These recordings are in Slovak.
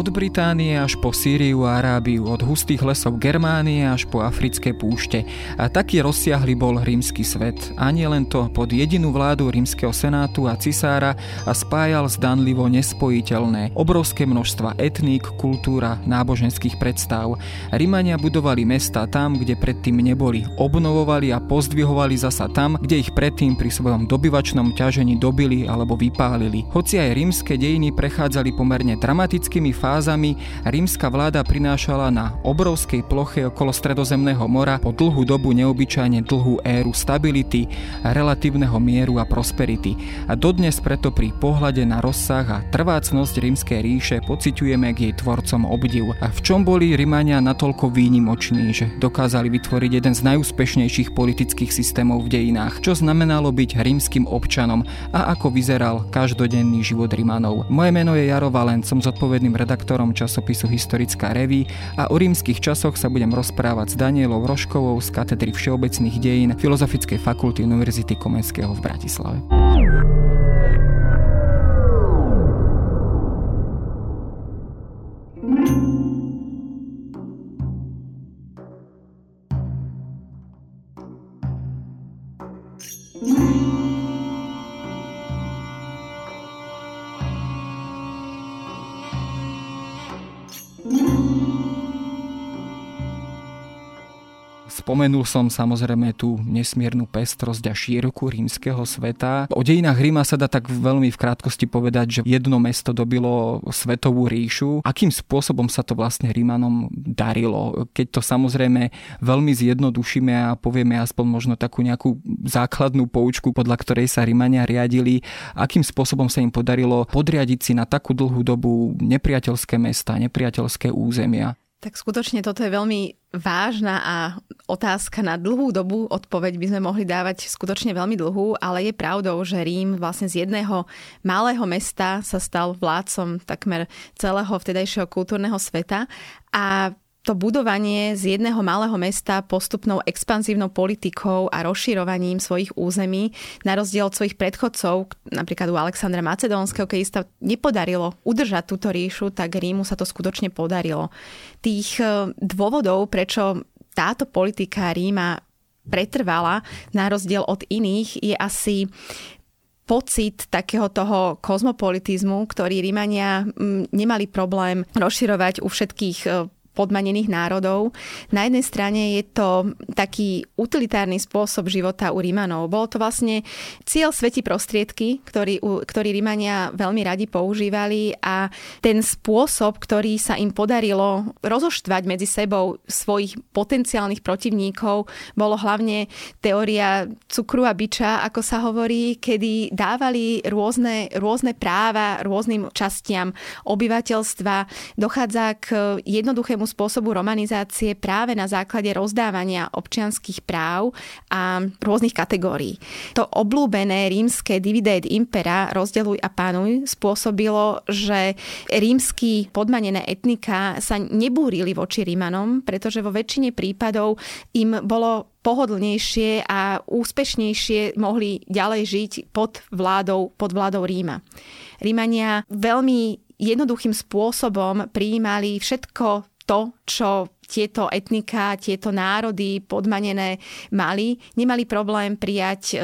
Od Británie až po Sýriu a Arábiu, od hustých lesov Germánie až po africké púšte. A taký rozsiahly bol rímsky svet. Ani len to pod jedinú vládu rímskeho senátu a cisára a spájal zdanlivo nespojiteľné. Obrovské množstva etník, kultúra, náboženských predstav. Rímania budovali mesta tam, kde predtým neboli. Obnovovali a pozdvihovali zasa tam, kde ich predtým pri svojom dobyvačnom ťažení dobili alebo vypálili. Hoci aj rímske dejiny prechádzali pomerne dramatickými fázami, rímska vláda prinášala na obrovskej ploche okolo Stredozemného mora po dlhú dobu neobyčajne dlhú éru stability, relatívneho mieru a prosperity. A dodnes preto pri pohľade na rozsah a trvácnosť rímskej ríše pociťujeme k jej tvorcom obdiv. A v čom boli Rímania natoľko výnimoční, že dokázali vytvoriť jeden z najúspešnejších politických systémov v dejinách, čo znamenalo byť rímskym občanom a ako vyzeral každodenný život Rímanov. Moje meno je Jaro Valent, som zodpovedným redaktorom časopisu Historická reví a o rímskych časoch sa budem rozprávať s Danielou Roškovou z katedry všeobecných dejín Filozofickej fakulty Univerzity Komenského v Bratislave. Spomenul som samozrejme tú nesmiernu pestrosť a šírku rímskeho sveta. O dejinách Ríma sa dá tak veľmi v krátkosti povedať, že jedno mesto dobilo svetovú ríšu. Akým spôsobom sa to vlastne Rímanom darilo? Keď to samozrejme veľmi zjednodušíme a povieme aspoň možno takú nejakú základnú poučku, podľa ktorej sa Rímania riadili, akým spôsobom sa im podarilo podriadiť si na takú dlhú dobu nepriateľské mesta, nepriateľské územia. Tak skutočne toto je veľmi vážna a otázka na dlhú dobu. Odpoveď by sme mohli dávať skutočne veľmi dlhú, ale je pravdou, že Rím vlastne z jedného malého mesta sa stal vládcom takmer celého vtedajšieho kultúrneho sveta a to budovanie z jedného malého mesta postupnou expanzívnou politikou a rozširovaním svojich území, na rozdiel od svojich predchodcov, napríklad u Alexandra Macedónskeho, keď sa nepodarilo udržať túto ríšu, tak Rímu sa to skutočne podarilo. Tých e, dôvodov, prečo táto politika Ríma pretrvala na rozdiel od iných, je asi pocit takého toho kozmopolitizmu, ktorý Rímania mm, nemali problém rozširovať u všetkých e, podmanených národov. Na jednej strane je to taký utilitárny spôsob života u Rímanov. Bolo to vlastne cieľ sveti prostriedky, ktorý, ktorý Rímania veľmi radi používali a ten spôsob, ktorý sa im podarilo rozoštvať medzi sebou svojich potenciálnych protivníkov, bolo hlavne teória cukru a biča, ako sa hovorí, kedy dávali rôzne, rôzne práva rôznym častiam obyvateľstva. Dochádza k jednoduchému takému spôsobu romanizácie práve na základe rozdávania občianských práv a rôznych kategórií. To oblúbené rímske divide et impera, rozdeluj a panuj, spôsobilo, že rímsky podmanené etnika sa nebúrili voči Rímanom, pretože vo väčšine prípadov im bolo pohodlnejšie a úspešnejšie mohli ďalej žiť pod vládou, pod vládou Ríma. Rímania veľmi jednoduchým spôsobom prijímali všetko to, čo tieto etnika, tieto národy podmanené mali, nemali problém prijať e,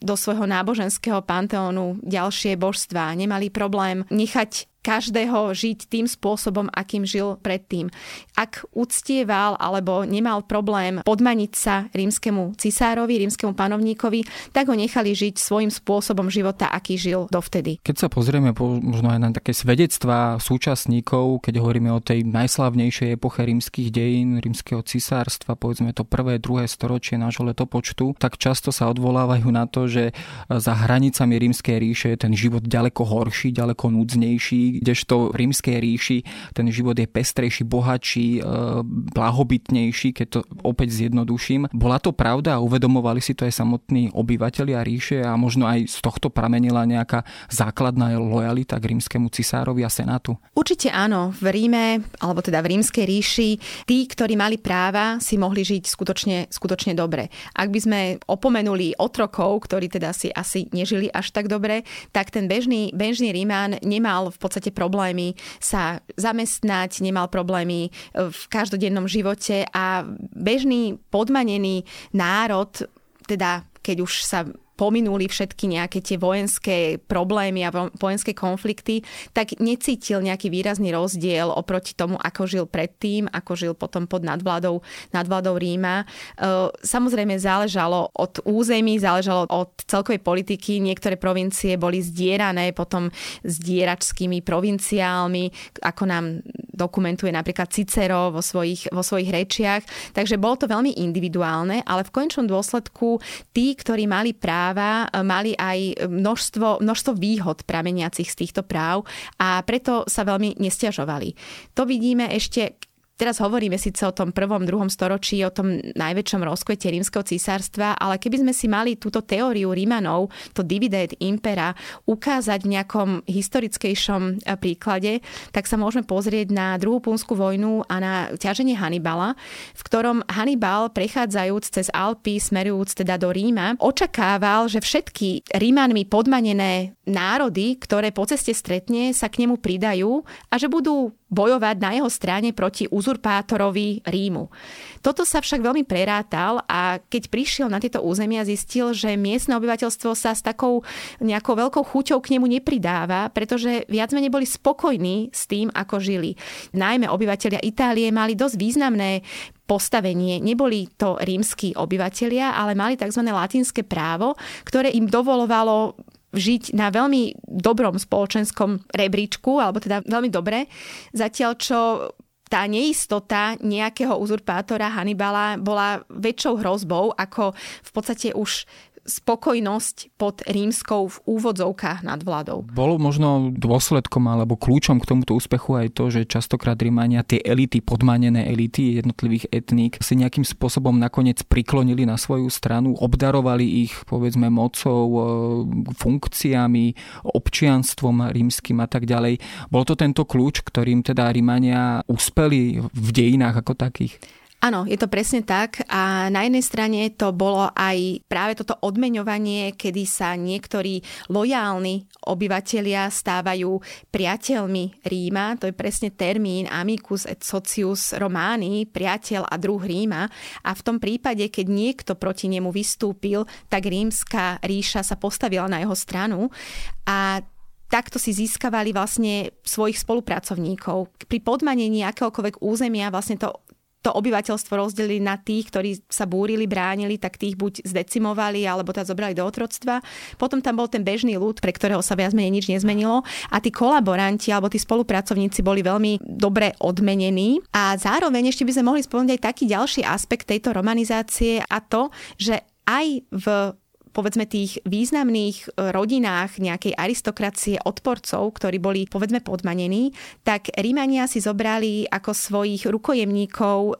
do svojho náboženského panteónu ďalšie božstvá. Nemali problém nechať každého žiť tým spôsobom, akým žil predtým. Ak uctieval alebo nemal problém podmaniť sa rímskemu cisárovi, rímskemu panovníkovi, tak ho nechali žiť svojim spôsobom života, aký žil dovtedy. Keď sa pozrieme po, možno aj na také svedectvá súčasníkov, keď hovoríme o tej najslavnejšej epoche rímskych dejín, rímskeho cisárstva, povedzme to prvé, druhé storočie nášho letopočtu, tak často sa odvolávajú na to, že za hranicami rímskej ríše je ten život ďaleko horší, ďaleko núdznejší, kdežto v rímskej ríši ten život je pestrejší, bohatší, e, blahobytnejší, keď to opäť zjednoduším. Bola to pravda a uvedomovali si to aj samotní obyvateľia ríše a možno aj z tohto pramenila nejaká základná lojalita k rímskemu cisárovi a senátu? Určite áno. V Ríme, alebo teda v rímskej ríši, tí, ktorí mali práva, si mohli žiť skutočne, skutočne dobre. Ak by sme opomenuli otrokov, ktorí teda si asi nežili až tak dobre, tak ten bežný, bežný Ríman nemal v podstate podstate problémy sa zamestnať, nemal problémy v každodennom živote a bežný podmanený národ, teda keď už sa pominuli všetky nejaké tie vojenské problémy a vojenské konflikty, tak necítil nejaký výrazný rozdiel oproti tomu, ako žil predtým, ako žil potom pod nadvládou, nadvládou Ríma. E, samozrejme záležalo od území, záležalo od celkovej politiky. Niektoré provincie boli zdierané potom zdieračskými provinciálmi, ako nám dokumentuje napríklad Cicero vo svojich, vo svojich rečiach. Takže bolo to veľmi individuálne, ale v končnom dôsledku tí, ktorí mali práva mali aj množstvo, množstvo výhod prameniacich z týchto práv a preto sa veľmi nestiažovali. To vidíme ešte Teraz hovoríme síce o tom prvom, druhom storočí, o tom najväčšom rozkvete rímskeho císarstva, ale keby sme si mali túto teóriu Rímanov, to dividend impera, ukázať v nejakom historickejšom e, príklade, tak sa môžeme pozrieť na druhú punskú vojnu a na ťaženie Hannibala, v ktorom Hannibal, prechádzajúc cez Alpy, smerujúc teda do Ríma, očakával, že všetky Rímanmi podmanené národy, ktoré po ceste stretne, sa k nemu pridajú a že budú bojovať na jeho strane proti uzurpátorovi Rímu. Toto sa však veľmi prerátal a keď prišiel na tieto územia, zistil, že miestne obyvateľstvo sa s takou nejakou veľkou chuťou k nemu nepridáva, pretože viac menej boli spokojní s tým, ako žili. Najmä obyvateľia Itálie mali dosť významné postavenie. Neboli to rímsky obyvatelia, ale mali tzv. latinské právo, ktoré im dovolovalo žiť na veľmi dobrom spoločenskom rebríčku, alebo teda veľmi dobre, zatiaľ čo tá neistota nejakého uzurpátora Hannibala bola väčšou hrozbou, ako v podstate už spokojnosť pod rímskou v úvodzovkách nad vládou. Bolo možno dôsledkom alebo kľúčom k tomuto úspechu aj to, že častokrát Rímania tie elity, podmanené elity jednotlivých etník si nejakým spôsobom nakoniec priklonili na svoju stranu, obdarovali ich povedzme mocou, e, funkciami, občianstvom rímským a tak ďalej. Bol to tento kľúč, ktorým teda Rímania uspeli v dejinách ako takých? Áno, je to presne tak a na jednej strane to bolo aj práve toto odmeňovanie, kedy sa niektorí lojálni obyvatelia stávajú priateľmi Ríma, to je presne termín amicus et socius romani, priateľ a druh Ríma a v tom prípade, keď niekto proti nemu vystúpil, tak rímska ríša sa postavila na jeho stranu a takto si získavali vlastne svojich spolupracovníkov. Pri podmanení akéhokoľvek územia vlastne to to obyvateľstvo rozdelili na tých, ktorí sa búrili, bránili, tak tých buď zdecimovali alebo teda zobrali do otroctva. Potom tam bol ten bežný ľud, pre ktorého sa viac menej nič nezmenilo a tí kolaboranti alebo tí spolupracovníci boli veľmi dobre odmenení. A zároveň ešte by sme mohli spomenúť aj taký ďalší aspekt tejto romanizácie a to, že aj v povedzme tých významných e, rodinách nejakej aristokracie odporcov, ktorí boli povedzme podmanení, tak Rímania si zobrali ako svojich rukojemníkov e,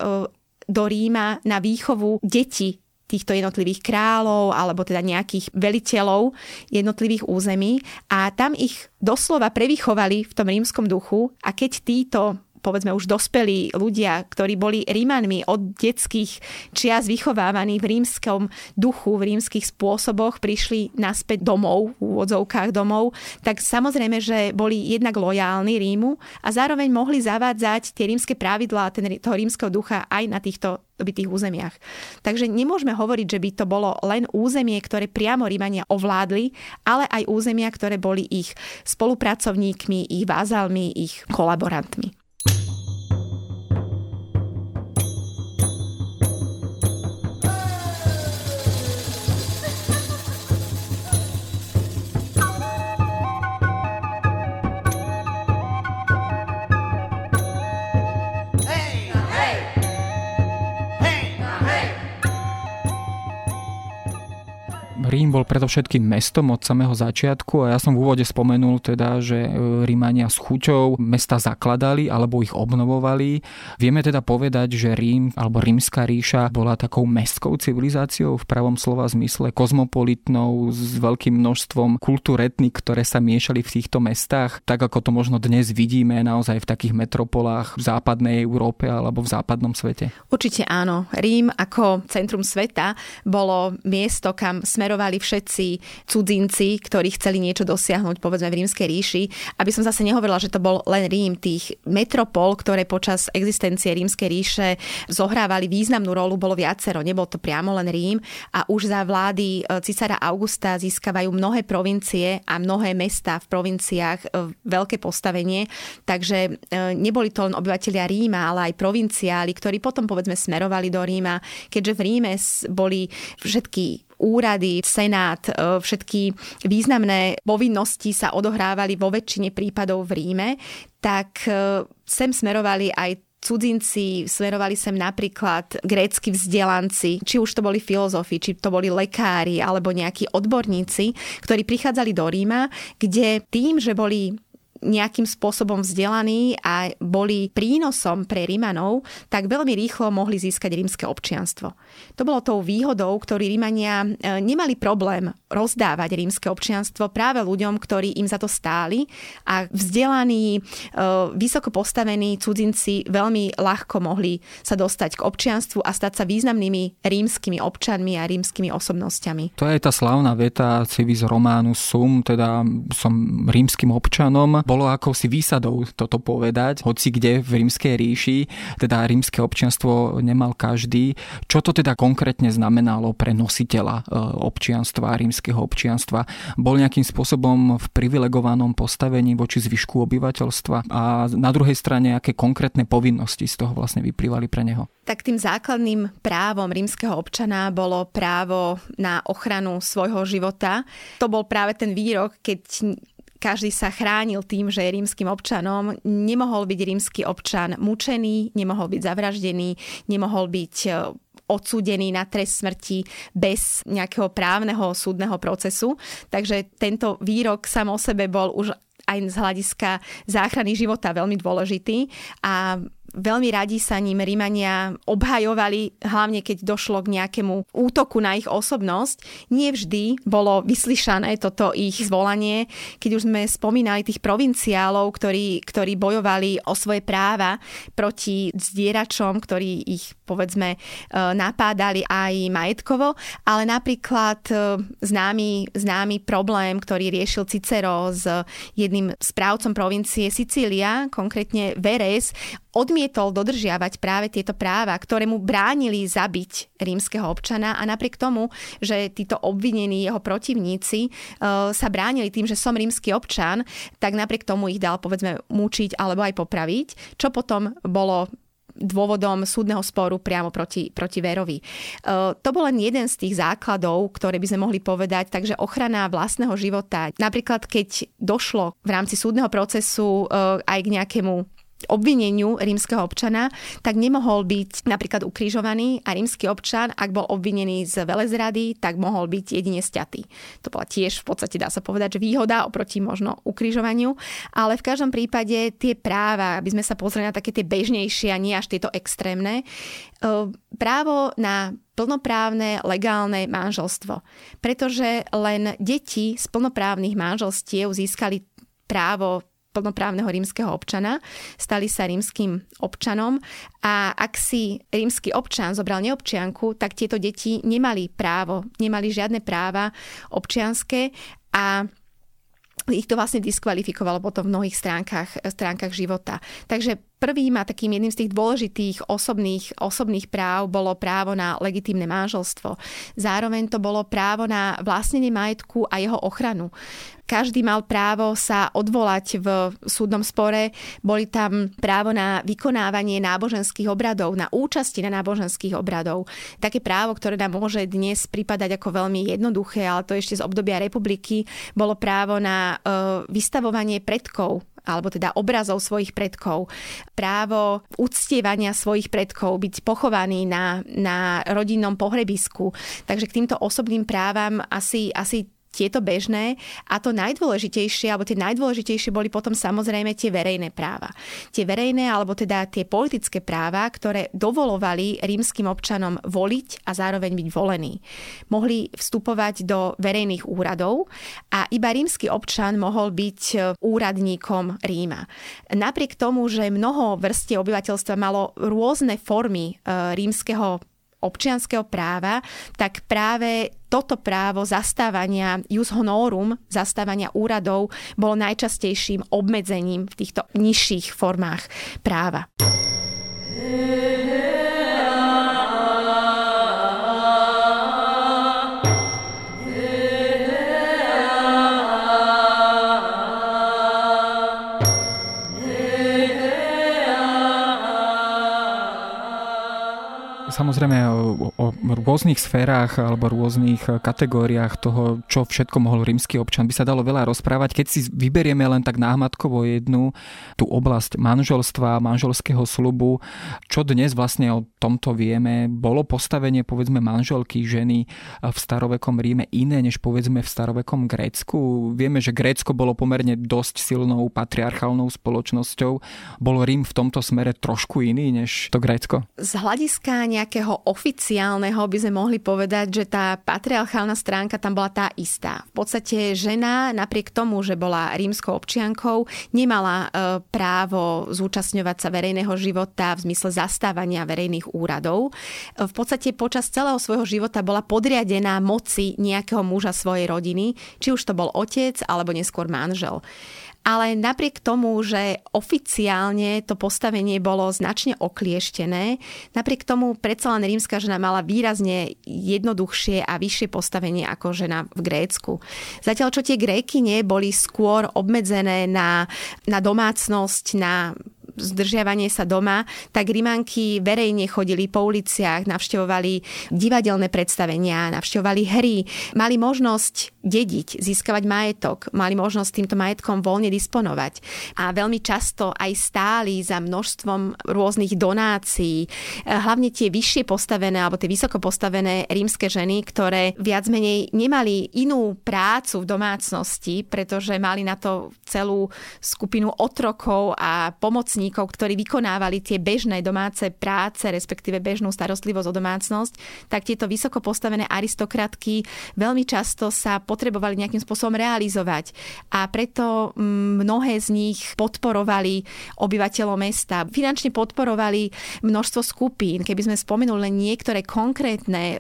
do Ríma na výchovu detí týchto jednotlivých kráľov alebo teda nejakých veliteľov jednotlivých území a tam ich doslova prevychovali v tom rímskom duchu a keď títo povedzme už dospelí ľudia, ktorí boli Rímanmi od detských čias vychovávaní v rímskom duchu, v rímskych spôsoboch, prišli naspäť domov, v úvodzovkách domov, tak samozrejme, že boli jednak lojálni Rímu a zároveň mohli zavádzať tie rímske pravidlá ten, toho rímskeho ducha aj na týchto dobitých územiach. Takže nemôžeme hovoriť, že by to bolo len územie, ktoré priamo Rímania ovládli, ale aj územia, ktoré boli ich spolupracovníkmi, ich vázalmi, ich kolaborantmi. Rím bol predovšetkým mestom od samého začiatku a ja som v úvode spomenul teda, že e, Rímania s chuťou mesta zakladali alebo ich obnovovali. Vieme teda povedať, že Rím alebo rímska ríša bola takou mestskou civilizáciou v pravom slova zmysle, kozmopolitnou s veľkým množstvom kultúr etnik, ktoré sa miešali v týchto mestách, tak ako to možno dnes vidíme naozaj v takých metropolách v západnej Európe alebo v západnom svete. Určite áno. Rím ako centrum sveta bolo miesto, kam smerovali smerovali všetci cudzinci, ktorí chceli niečo dosiahnuť, povedzme v rímskej ríši. Aby som zase nehovorila, že to bol len Rím, tých metropol, ktoré počas existencie rímskej ríše zohrávali významnú rolu, bolo viacero. Nebol to priamo len Rím a už za vlády e, cisára Augusta získavajú mnohé provincie a mnohé mesta v provinciách e, veľké postavenie. Takže e, neboli to len obyvateľia Ríma, ale aj provinciáli, ktorí potom povedzme smerovali do Ríma, keďže v Ríme boli všetky úrady, senát, e, všetky významné povinnosti sa odohrávali vo väčšine prípadov v Ríme, tak e, sem smerovali aj cudzinci, smerovali sem napríklad grécky vzdelanci, či už to boli filozofi, či to boli lekári alebo nejakí odborníci, ktorí prichádzali do Ríma, kde tým, že boli nejakým spôsobom vzdelaní a boli prínosom pre Rímanov, tak veľmi rýchlo mohli získať rímske občianstvo. To bolo tou výhodou, ktorý Rímania e, nemali problém rozdávať rímske občianstvo práve ľuďom, ktorí im za to stáli a vzdelaní, e, vysoko postavení cudzinci veľmi ľahko mohli sa dostať k občianstvu a stať sa významnými rímskymi občanmi a rímskymi osobnosťami. To je tá slavná veta civis romanus sum, teda som rímskym občanom bolo ako si výsadou toto povedať, hoci kde v rímskej ríši, teda rímske občianstvo nemal každý. Čo to teda konkrétne znamenalo pre nositeľa e, občianstva, rímskeho občianstva? Bol nejakým spôsobom v privilegovanom postavení voči zvyšku obyvateľstva a na druhej strane, aké konkrétne povinnosti z toho vlastne vyplývali pre neho? Tak tým základným právom rímskeho občana bolo právo na ochranu svojho života. To bol práve ten výrok, keď každý sa chránil tým, že je rímským občanom. Nemohol byť rímsky občan mučený, nemohol byť zavraždený, nemohol byť e, odsúdený na trest smrti bez nejakého právneho súdneho procesu. Takže tento výrok sam o sebe bol už aj z hľadiska záchrany života veľmi dôležitý a veľmi radi sa ním Rímania obhajovali, hlavne keď došlo k nejakému útoku na ich osobnosť. Nie vždy bolo vyslyšané toto ich zvolanie, keď už sme spomínali tých provinciálov, ktorí, ktorí bojovali o svoje práva proti zdieračom, ktorí ich povedzme e, napádali aj majetkovo, ale napríklad e, známy, známy problém, ktorý riešil Cicero s jedným správcom provincie Sicília, konkrétne Veres, odmietol dodržiavať práve tieto práva, ktoré mu bránili zabiť rímskeho občana a napriek tomu, že títo obvinení jeho protivníci uh, sa bránili tým, že som rímsky občan, tak napriek tomu ich dal povedzme mučiť alebo aj popraviť, čo potom bolo dôvodom súdneho sporu priamo proti, proti Verovi. Uh, to bol len jeden z tých základov, ktoré by sme mohli povedať, takže ochrana vlastného života. Napríklad, keď došlo v rámci súdneho procesu uh, aj k nejakému obvineniu rímskeho občana, tak nemohol byť napríklad ukrižovaný a rímsky občan, ak bol obvinený z velezrady, tak mohol byť jedine sťatý. To bola tiež v podstate, dá sa povedať, že výhoda oproti možno ukrižovaniu, ale v každom prípade tie práva, aby sme sa pozreli na také tie bežnejšie a nie až tieto extrémne, e, právo na plnoprávne legálne manželstvo. Pretože len deti z plnoprávnych manželstiev získali právo plnoprávneho rímskeho občana, stali sa rímským občanom a ak si rímsky občan zobral neobčianku, tak tieto deti nemali právo, nemali žiadne práva občianské a ich to vlastne diskvalifikovalo potom v mnohých stránkach, stránkach života. Takže prvým a takým jedným z tých dôležitých osobných, osobných práv bolo právo na legitímne manželstvo. Zároveň to bolo právo na vlastnenie majetku a jeho ochranu. Každý mal právo sa odvolať v súdnom spore. Boli tam právo na vykonávanie náboženských obradov, na účasti na náboženských obradov. Také právo, ktoré nám môže dnes pripadať ako veľmi jednoduché, ale to ešte z obdobia republiky, bolo právo na uh, vystavovanie predkov alebo teda obrazov svojich predkov, právo uctievania svojich predkov, byť pochovaný na, na rodinnom pohrebisku. Takže k týmto osobným právam asi, asi tieto bežné a to najdôležitejšie, alebo tie najdôležitejšie boli potom samozrejme tie verejné práva. Tie verejné, alebo teda tie politické práva, ktoré dovolovali rímským občanom voliť a zároveň byť volení. Mohli vstupovať do verejných úradov a iba rímsky občan mohol byť e, úradníkom Ríma. Napriek tomu, že mnoho vrstie obyvateľstva malo rôzne formy e, rímskeho občianského práva, tak práve toto právo zastávania jus honorum, zastávania úradov, bolo najčastejším obmedzením v týchto nižších formách práva. Samozrejme o, o rôznych sférach alebo rôznych kategóriách toho, čo všetko mohol rímsky občan, by sa dalo veľa rozprávať. Keď si vyberieme len tak náhmatkovo jednu, tú oblasť manželstva, manželského slubu, čo dnes vlastne o tomto vieme, bolo postavenie povedzme manželky ženy v starovekom Ríme iné než povedzme v starovekom Grécku. Vieme, že Grécko bolo pomerne dosť silnou patriarchálnou spoločnosťou. Bol Rím v tomto smere trošku iný než to Grécko? Z hľadiska nejakého oficiálneho by sme mohli povedať, že tá patriarchálna stránka tam bola tá istá. V podstate žena napriek tomu, že bola rímskou občiankou, nemala e, právo zúčastňovať sa verejného života v zmysle zastávania verejných úradov. V podstate počas celého svojho života bola podriadená moci nejakého muža svojej rodiny, či už to bol otec alebo neskôr manžel ale napriek tomu, že oficiálne to postavenie bolo značne oklieštené, napriek tomu predsa len rímska žena mala výrazne jednoduchšie a vyššie postavenie ako žena v Grécku. Zatiaľ, čo tie Gréky nie boli skôr obmedzené na, na domácnosť, na zdržiavanie sa doma, tak Rimanky verejne chodili po uliciach, navštevovali divadelné predstavenia, navštevovali hry, mali možnosť dediť, získavať majetok, mali možnosť týmto majetkom voľne disponovať. A veľmi často aj stáli za množstvom rôznych donácií, hlavne tie vyššie postavené alebo tie vysoko postavené rímske ženy, ktoré viac menej nemali inú prácu v domácnosti, pretože mali na to celú skupinu otrokov a pomocní pracovníkov, ktorí vykonávali tie bežné domáce práce, respektíve bežnú starostlivosť o domácnosť, tak tieto vysoko postavené aristokratky veľmi často sa potrebovali nejakým spôsobom realizovať. A preto mm, mnohé z nich podporovali obyvateľov mesta, finančne podporovali množstvo skupín. Keby sme spomenuli len niektoré konkrétne, e,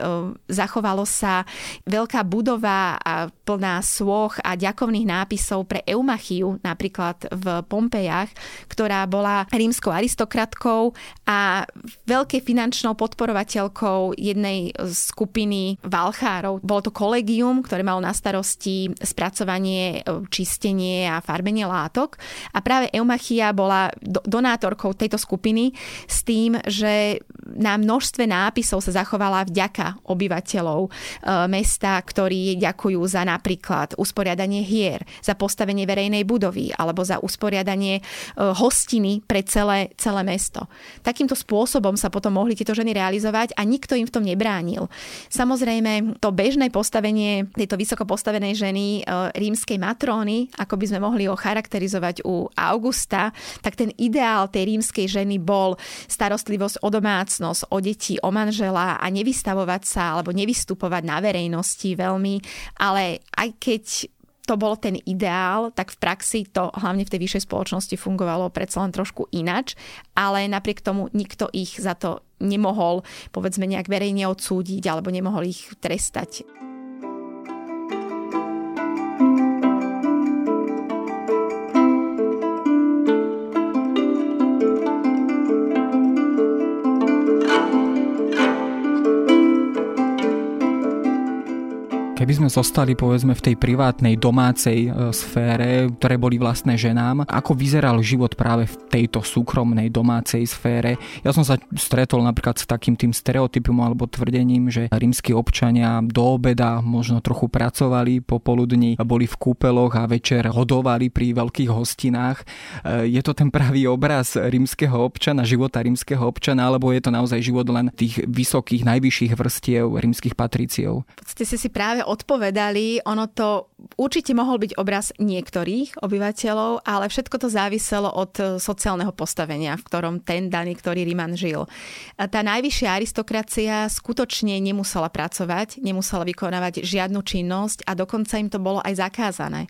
zachovalo sa veľká budova a plná svoch a ďakovných nápisov pre Eumachiu, napríklad v Pompejach, ktorá bola rímskou aristokratkou a veľké finančnou podporovateľkou jednej skupiny valchárov. Bolo to kolegium, ktoré malo na starosti spracovanie, e, čistenie a farbenie látok a práve Eumachia bola donátorkou tejto skupiny s tým, že na množstve nápisov sa zachovala vďaka obyvateľov e, mesta, ktorí ďakujú za napríklad usporiadanie hier, za postavenie verejnej budovy alebo za usporiadanie e, hostiny pre celé, celé mesto. Takýmto spôsobom sa potom mohli tieto ženy realizovať a nikto im v tom nebránil. Samozrejme, to bežné postavenie tejto vysoko postavenej ženy e, rímskej matróny, ako by sme mohli ho charakterizovať u Augusta, tak ten ideál tej rímskej ženy bol starostlivosť o domácnosť, o deti, o manžela a nevystavovať sa alebo nevystupovať na verejnosti veľmi, ale aj keď to bol ten ideál, tak v praxi to hlavne v tej vyššej spoločnosti fungovalo predsa len trošku inač, ale napriek tomu nikto ich za to nemohol povedzme nejak verejne odsúdiť alebo nemohol ich trestať. Keby sme zostali povedzme v tej privátnej domácej e, sfére, ktoré boli vlastné ženám, ako vyzeral život práve v tejto súkromnej domácej sfére? Ja som sa stretol napríklad s takým tým stereotypom alebo tvrdením, že rímsky občania do obeda možno trochu pracovali, popoludní boli v kúpeloch a večer hodovali pri veľkých hostinách. E, je to ten pravý obraz rímskeho občana, života rímskeho občana, alebo je to naozaj život len tých vysokých, najvyšších vrstiev rímskych patriciov? Si si práve odpovedali, ono to určite mohol byť obraz niektorých obyvateľov, ale všetko to záviselo od e, sociálneho postavenia, v ktorom ten daný, ktorý Riman žil. Tá najvyššia aristokracia skutočne nemusela pracovať, nemusela vykonávať žiadnu činnosť a dokonca im to bolo aj zakázané.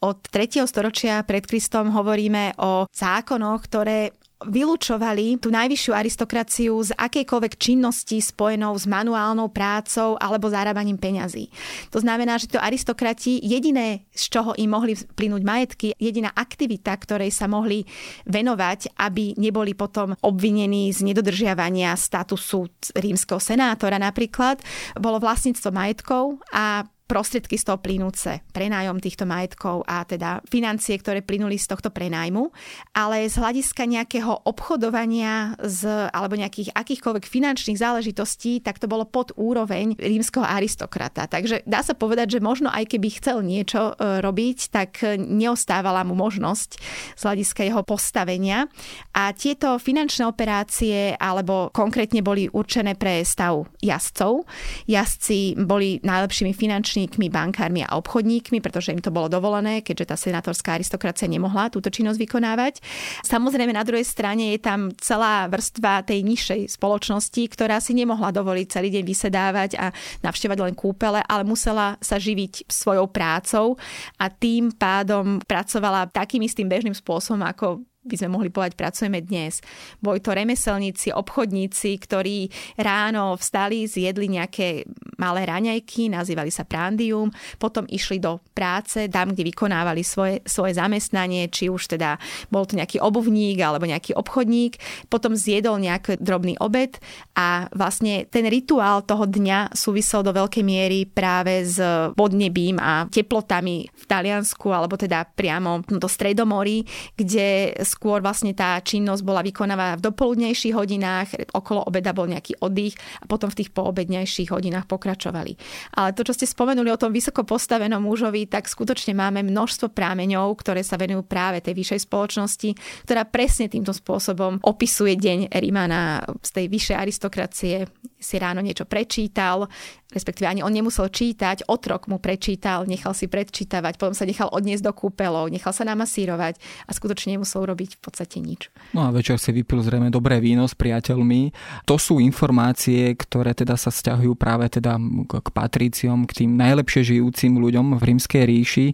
Od 3. storočia pred Kristom hovoríme o zákonoch, ktoré vylúčovali tú najvyššiu aristokraciu z akejkoľvek činnosti spojenou s manuálnou prácou alebo zarábaním peňazí. To znamená, že to aristokrati jediné, z čoho im mohli plynúť majetky, jediná aktivita, ktorej sa mohli venovať, aby neboli potom obvinení z nedodržiavania statusu rímskeho senátora napríklad, bolo vlastníctvo majetkov a prostriedky z toho plynúce, prenájom týchto majetkov a teda financie, ktoré plynuli z tohto prenájmu, ale z hľadiska nejakého obchodovania z, alebo nejakých akýchkoľvek finančných záležitostí, tak to bolo pod úroveň rímskeho aristokrata. Takže dá sa povedať, že možno aj keby chcel niečo e, robiť, tak neostávala mu možnosť z hľadiska jeho postavenia. A tieto finančné operácie, alebo konkrétne boli určené pre stav jazdcov. Jazdci boli najlepšími finančnými finančníkmi, bankármi a obchodníkmi, pretože im to bolo dovolené, keďže tá senátorská aristokracia nemohla túto činnosť vykonávať. Samozrejme, na druhej strane je tam celá vrstva tej nižšej spoločnosti, ktorá si nemohla dovoliť celý deň vysedávať a navštevať len kúpele, ale musela sa živiť svojou prácou a tým pádom pracovala takým istým bežným spôsobom, ako by sme mohli povedať, pracujeme dnes. Boli to remeselníci, obchodníci, ktorí ráno vstali, zjedli nejaké malé raňajky, nazývali sa prandium, potom išli do práce, tam, kde vykonávali svoje, svoje zamestnanie, či už teda bol to nejaký obuvník alebo nejaký obchodník, potom zjedol nejaký drobný obed a vlastne ten rituál toho dňa súvisel do veľkej miery práve s podnebím a teplotami v Taliansku alebo teda priamo do Stredomorí, kde skôr vlastne tá činnosť bola vykonávaná v dopoludnejších hodinách, okolo obeda bol nejaký oddych a potom v tých poobednejších hodinách pokračovali. Ale to, čo ste spomenuli o tom vysoko postavenom mužovi, tak skutočne máme množstvo prámeňov, ktoré sa venujú práve tej vyššej spoločnosti, ktorá presne týmto spôsobom opisuje deň Rímana z tej vyššej aristokracie. Si ráno niečo prečítal, respektíve ani on nemusel čítať, otrok mu prečítal, nechal si predčítavať, potom sa nechal odniesť do kúpelov, nechal sa namasírovať a skutočne nemusel robiť v podstate nič. No a večer si vypil zrejme dobré víno s priateľmi. To sú informácie, ktoré teda sa vzťahujú práve teda k patríciom, k tým najlepšie žijúcim ľuďom v rímskej ríši.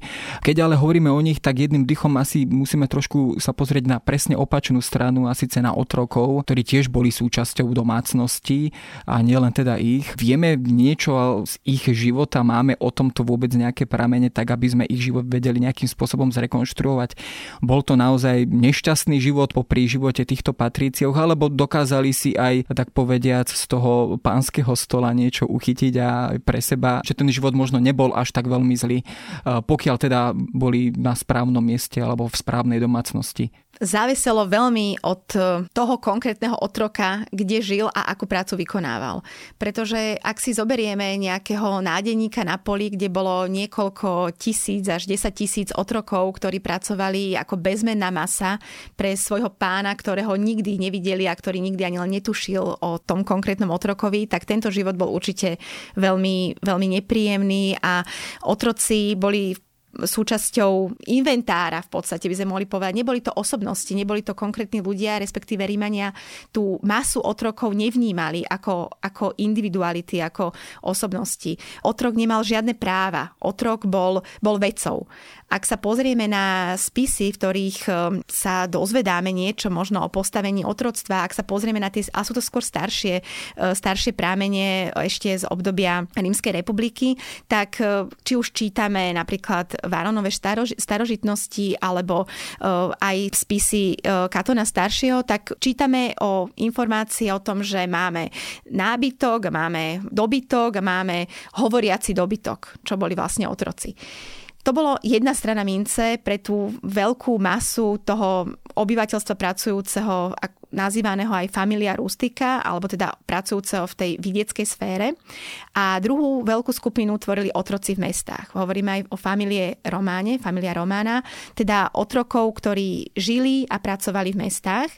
Keď ale hovoríme o nich, tak jedným dychom asi musíme trošku sa pozrieť na presne opačnú stranu a síce na otrokov, ktorí tiež boli súčasťou domácnosti a nielen teda ich. Vieme niečo čo z ich života máme o tomto vôbec nejaké pramene, tak aby sme ich život vedeli nejakým spôsobom zrekonštruovať. Bol to naozaj nešťastný život po živote týchto patríciov, alebo dokázali si aj, tak povediac, z toho pánskeho stola niečo uchytiť a pre seba, že ten život možno nebol až tak veľmi zlý, pokiaľ teda boli na správnom mieste alebo v správnej domácnosti záviselo veľmi od e, toho konkrétneho otroka, kde žil a akú prácu vykonával. Pretože ak si zoberieme nejakého nádeníka na poli, kde bolo niekoľko tisíc až 10 tisíc otrokov, ktorí pracovali ako bezmenná masa pre svojho pána, ktorého nikdy nevideli a ktorý nikdy ani len netušil o tom konkrétnom otrokovi, tak tento život bol určite veľmi, veľmi nepríjemný a otroci boli v súčasťou inventára v podstate by sme mohli povedať. Neboli to osobnosti, neboli to konkrétni ľudia, respektíve Rímania tú masu otrokov nevnímali ako, ako individuality, ako osobnosti. Otrok nemal žiadne práva. Otrok bol, bol vecou. Ak sa pozrieme na spisy, v ktorých um, sa dozvedáme niečo možno o postavení otroctva, ak sa pozrieme na tie, a sú to skôr staršie, uh, staršie prámene ešte z obdobia Rímskej republiky, tak či už čítame napríklad Varonové starož, starožitnosti alebo uh, aj spisy Katona staršieho, tak čítame o informácii o tom, že máme nábytok, máme dobytok, máme hovoriaci dobytok, čo boli vlastne otroci. To bolo jedna strana mince pre tú veľkú masu toho obyvateľstva pracujúceho, nazývaného aj familia rustika, alebo teda pracujúceho v tej vidieckej sfére. A druhú veľkú skupinu tvorili otroci v mestách. Hovoríme aj o familie Románe, familia Romána, teda otrokov, ktorí žili a pracovali v mestách.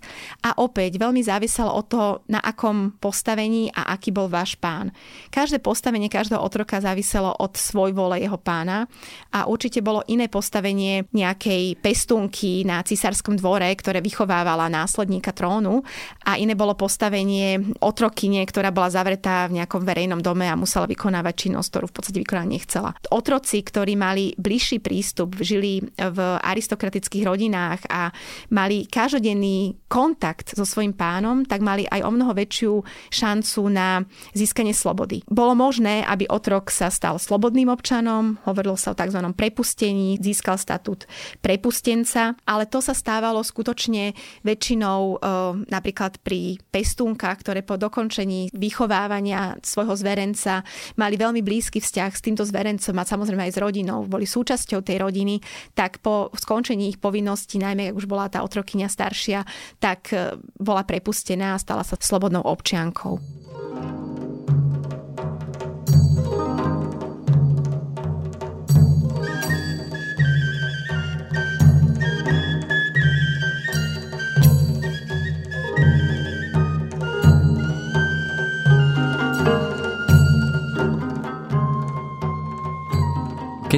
A opäť veľmi záviselo od toho, na akom postavení a aký bol váš pán. Každé postavenie každého otroka záviselo od svoj vole jeho pána a určite bolo iné postavenie nejakej pestunky na cisárskom dvore, ktoré vychovávala následníka trónu Panteónu a iné bolo postavenie otrokyne, ktorá bola zavretá v nejakom verejnom dome a musela vykonávať činnosť, ktorú v podstate vykonávať nechcela. Otroci, ktorí mali bližší prístup, žili v aristokratických rodinách a mali každodenný kontakt so svojím pánom, tak mali aj o mnoho väčšiu šancu na získanie slobody. Bolo možné, aby otrok sa stal slobodným občanom, hovorilo sa o tzv. prepustení, získal statút prepustenca, ale to sa stávalo skutočne väčšinou napríklad pri pestúnkach, ktoré po dokončení vychovávania svojho zverenca mali veľmi blízky vzťah s týmto zverencom a samozrejme aj s rodinou, boli súčasťou tej rodiny, tak po skončení ich povinností, najmä ak už bola tá otrokynia staršia, tak e, bola prepustená a stala sa slobodnou občiankou.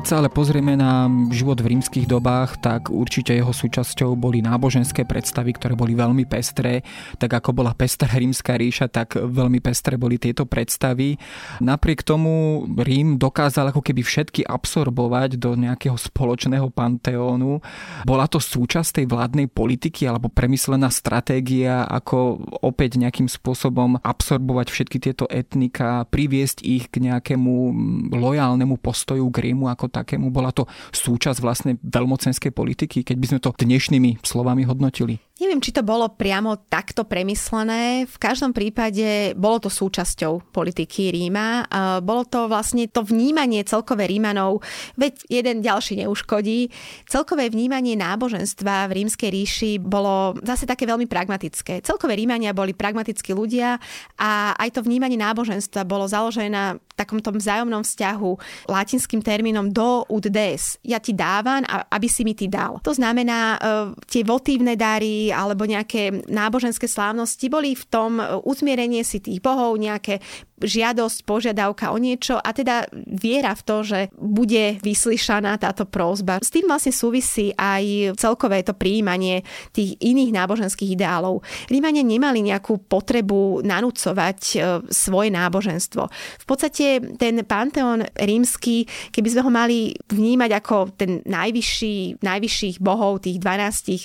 Keď sa ale pozrieme na život v rímskych dobách, tak určite jeho súčasťou boli náboženské predstavy, ktoré boli veľmi pestré. Tak ako bola pestrá rímska ríša, tak veľmi pestré boli tieto predstavy. Napriek tomu Rím dokázal ako keby všetky absorbovať do nejakého spoločného panteónu. Bola to súčasť tej vládnej politiky alebo premyslená stratégia, ako opäť nejakým spôsobom absorbovať všetky tieto etnika, priviesť ich k nejakému lojálnemu postoju k Rímu ako takému? Bola to súčasť vlastne veľmocenskej politiky, keď by sme to dnešnými slovami hodnotili? Neviem, či to bolo priamo takto premyslené. V každom prípade bolo to súčasťou politiky Ríma. Bolo to vlastne to vnímanie celkové Rímanov, veď jeden ďalší neuškodí. Celkové vnímanie náboženstva v rímskej ríši bolo zase také veľmi pragmatické. Celkové Rímania boli pragmatickí ľudia a aj to vnímanie náboženstva bolo založené na takomto vzájomnom vzťahu latinským termínom do ud des. Ja ti dávam, aby si mi ty dal. To znamená, e, tie votívne dary, alebo nejaké náboženské slávnosti boli v tom e, uzmierenie si tých bohov, nejaké žiadosť, požiadavka o niečo a teda viera v to, že bude vyslyšaná táto prózba. S tým vlastne súvisí aj celkové to príjmanie tých iných náboženských ideálov. Rímania nemali nejakú potrebu nanúcovať e, svoje náboženstvo. V podstate ten panteón rímsky, keby sme ho mali vnímať ako ten najvyšší, najvyšších bohov, tých 12 e,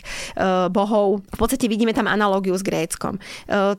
bohov, v podstate vidíme tam analógiu s Gréckom. E,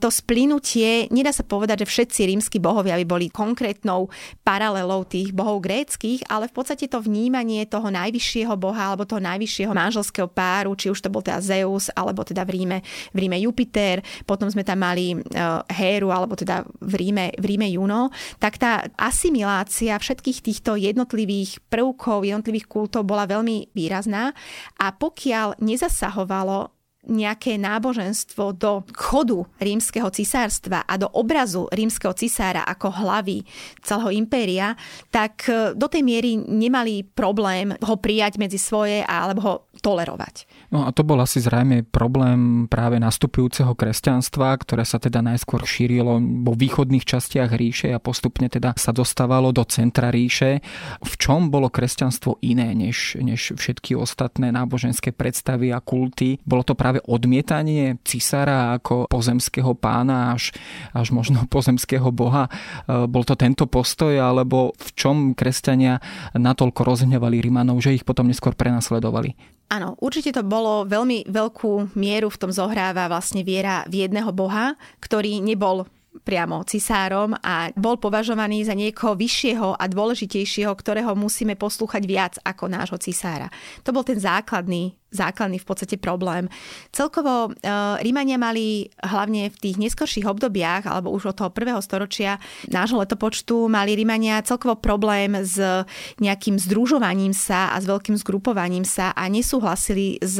to splynutie, nedá sa povedať, že všetci rímsky bohovia bohovia by boli konkrétnou paralelou tých bohov gréckých, ale v podstate to vnímanie toho najvyššieho boha alebo toho najvyššieho manželského páru, či už to bol teda Zeus, alebo teda v Ríme, v Ríme Jupiter, potom sme tam mali uh, Héru, alebo teda v Ríme, v Ríme Juno, tak tá asimilácia všetkých týchto jednotlivých prvkov, jednotlivých kultov bola veľmi výrazná a pokiaľ nezasahovalo nejaké náboženstvo do chodu rímskeho cisárstva a do obrazu rímskeho cisára ako hlavy celého impéria, tak e, do tej miery nemali problém ho prijať medzi svoje alebo ho tolerovať. No a to bol asi zrejme problém práve nastupujúceho kresťanstva, ktoré sa teda najskôr šírilo vo východných častiach ríše a postupne teda sa dostávalo do centra ríše. V čom bolo kresťanstvo iné než, než všetky ostatné náboženské predstavy a kulty? Bolo to práve odmietanie cisára ako pozemského pána až, až možno pozemského boha. Bol to tento postoj, alebo v čom kresťania natoľko rozhňovali Rimanov, že ich potom neskôr prenasledovali? Áno, určite to bolo veľmi veľkú mieru v tom zohráva vlastne viera v jedného boha, ktorý nebol priamo cisárom a bol považovaný za niekoho vyššieho a dôležitejšieho, ktorého musíme poslúchať viac ako nášho cisára. To bol ten základný základný v podstate problém. Celkovo e, Rímania mali hlavne v tých neskorších obdobiach, alebo už od toho prvého storočia nášho letopočtu, mali Rímania celkovo problém s nejakým združovaním sa a s veľkým zgrupovaním sa a nesúhlasili s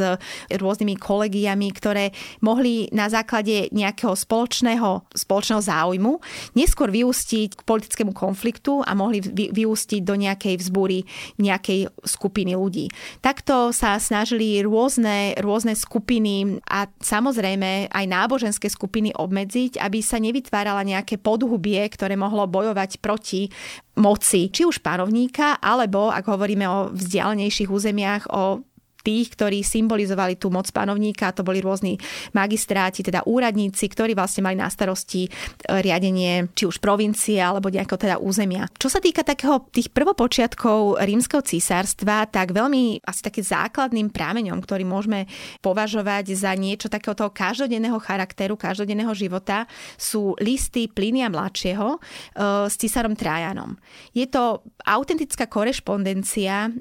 rôznymi kolegiami, ktoré mohli na základe nejakého spoločného, spoločného záujmu neskôr vyústiť k politickému konfliktu a mohli vyústiť do nejakej vzbúry nejakej skupiny ľudí. Takto sa snažili rôzne, rôzne skupiny a samozrejme aj náboženské skupiny obmedziť, aby sa nevytvárala nejaké podhubie, ktoré mohlo bojovať proti moci, či už panovníka, alebo ak hovoríme o vzdialenejších územiach, o tých, ktorí symbolizovali tú moc panovníka, to boli rôzni magistráti, teda úradníci, ktorí vlastne mali na starosti e, riadenie či už provincie alebo nejakého teda územia. Čo sa týka takého tých prvopočiatkov rímskeho císarstva, tak veľmi asi takým základným prámeňom, ktorý môžeme považovať za niečo takého toho každodenného charakteru, každodenného života, sú listy Plinia mladšieho e, s císarom Trajanom. Je to autentická korešpondencia e,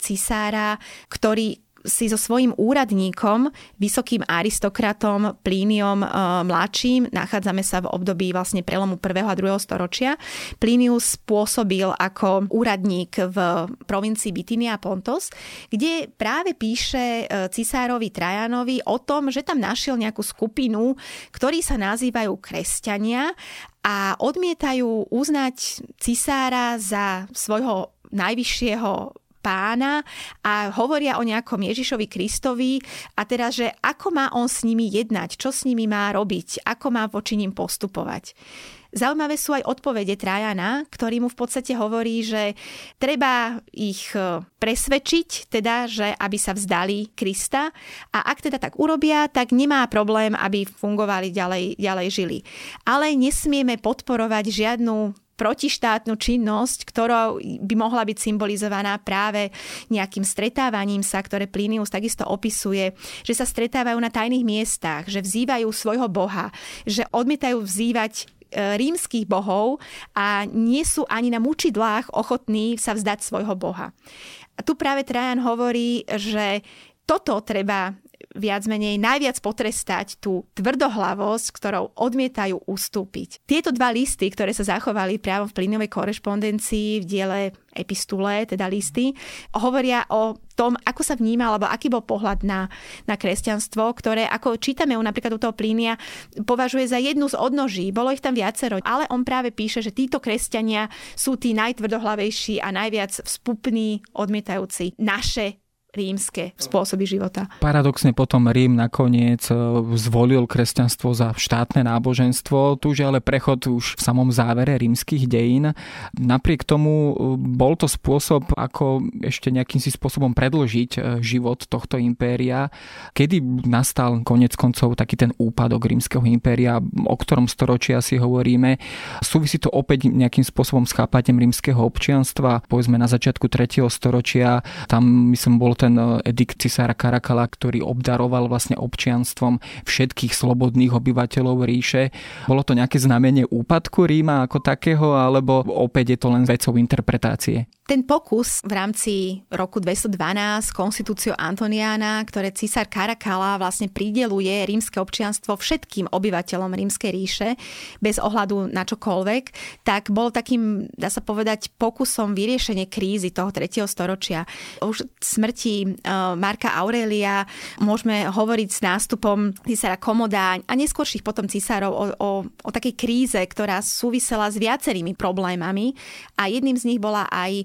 cisára, ktorý si so svojím úradníkom, vysokým aristokratom Plíniom e, mladším, nachádzame sa v období vlastne prelomu 1. a 2. storočia. Plinius pôsobil ako úradník v provincii Bitinia Pontos, kde práve píše e, cisárovi Trajanovi o tom, že tam našiel nejakú skupinu, ktorí sa nazývajú kresťania a odmietajú uznať cisára za svojho najvyššieho pána a hovoria o nejakom Ježišovi Kristovi a teraz, že ako má on s nimi jednať, čo s nimi má robiť, ako má voči ním postupovať. Zaujímavé sú aj odpovede Trajana, ktorý mu v podstate hovorí, že treba ich e, presvedčiť, teda, že aby sa vzdali Krista a ak teda tak urobia, tak nemá problém, aby fungovali ďalej, ďalej žili. Ale nesmieme podporovať žiadnu protištátnu činnosť, ktorou by mohla byť symbolizovaná práve nejakým stretávaním sa, ktoré Plinius takisto opisuje, že sa stretávajú na tajných miestach, že vzývajú svojho boha, že odmietajú vzývať e, rímskych bohov a nie sú ani na mučidlách ochotní sa vzdať svojho boha. A tu práve Trajan hovorí, že toto treba viac menej najviac potrestať tú tvrdohlavosť, ktorou odmietajú ustúpiť. Tieto dva listy, ktoré sa zachovali priamo v plynovej korešpondencii v diele epistule, teda listy, hovoria o tom, ako sa vníma, alebo aký bol pohľad na, na kresťanstvo, ktoré, ako čítame u napríklad u toho Plínia, považuje za jednu z odnoží. Bolo ich tam viacero, ale on práve píše, že títo kresťania sú tí najtvrdohlavejší a najviac vzpupní, odmietajúci naše rímske spôsoby života. Paradoxne potom Rím nakoniec e, zvolil kresťanstvo za štátne náboženstvo, tu je ale prechod už v samom závere rímskych dejín. Napriek tomu e, bol to spôsob, ako ešte nejakým si spôsobom predložiť e, život tohto impéria. Kedy nastal konec koncov taký ten úpadok rímskeho impéria, o ktorom storočia si hovoríme. Súvisí to opäť nejakým spôsobom s chápaním rímskeho občianstva. Povedzme na začiatku 3. storočia, tam myslím bol ten e, edikt cisára Karakala, ktorý obdaroval vlastne občianstvom všetkých slobodných obyvateľov ríše. Bolo to nejaké znamenie úpadku Ríma ako takého, alebo opäť je to len vecou interpretácie? Ten pokus v rámci roku 212 konstitúciu Antoniana, ktoré císar Karakala vlastne prideluje rímske občianstvo všetkým obyvateľom rímskej ríše bez ohľadu na čokoľvek, tak bol takým, dá sa povedať, pokusom vyriešenie krízy toho 3. storočia. Už smrti uh, Marka Aurelia môžeme hovoriť s nástupom císara Komodáň a neskôrších potom císarov o, o, o takej kríze, ktorá súvisela s viacerými problémami a jedným z nich bola aj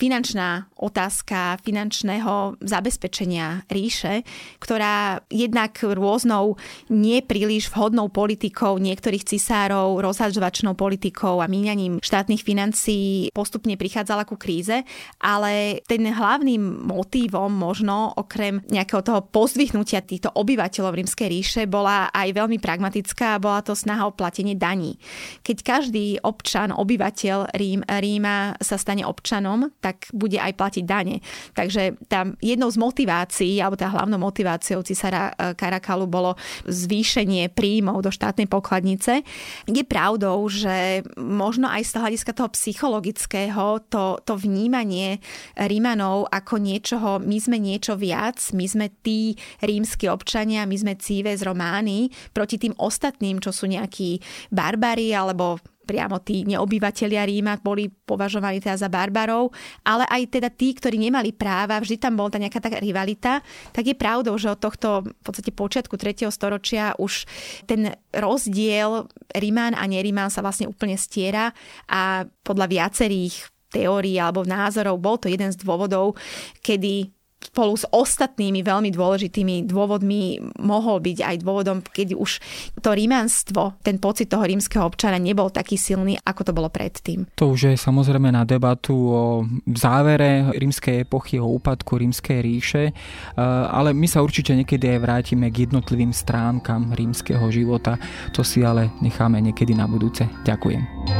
finančná otázka finančného zabezpečenia ríše, ktorá jednak rôznou nepríliš vhodnou politikou niektorých cisárov, rozhadžovačnou politikou a míňaním štátnych financií postupne prichádzala ku kríze, ale ten hlavným motívom možno okrem nejakého toho pozdvihnutia týchto obyvateľov rímskej ríše bola aj veľmi pragmatická a bola to snaha o platenie daní. Keď každý občan, obyvateľ Rím, Ríma sa stane občanom, tak bude aj platiť dane. Takže tam jednou z motivácií, alebo tá hlavnou motiváciou cisára e, Karakalu bolo zvýšenie príjmov do štátnej pokladnice. Je pravdou, že možno aj z hľadiska toho psychologického to, to vnímanie Rímanov ako niečoho, my sme niečo viac, my sme tí rímsky občania, my sme Cives Románi proti tým ostatným, čo sú nejakí barbari alebo priamo tí neobyvatelia Ríma boli považovaní teda za barbarov, ale aj teda tí, ktorí nemali práva, vždy tam bola tá nejaká taká rivalita, tak je pravdou, že od tohto v podstate počiatku 3. storočia už ten rozdiel Ríman a neríman sa vlastne úplne stiera a podľa viacerých teórií alebo názorov bol to jeden z dôvodov, kedy spolu s ostatnými veľmi dôležitými dôvodmi mohol byť aj dôvodom, keď už to rímanstvo, ten pocit toho rímskeho občana nebol taký silný, ako to bolo predtým. To už je samozrejme na debatu o závere rímskej epochy, o úpadku rímskej ríše, e, ale my sa určite niekedy aj vrátime k jednotlivým stránkam rímskeho života. To si ale necháme niekedy na budúce. Ďakujem.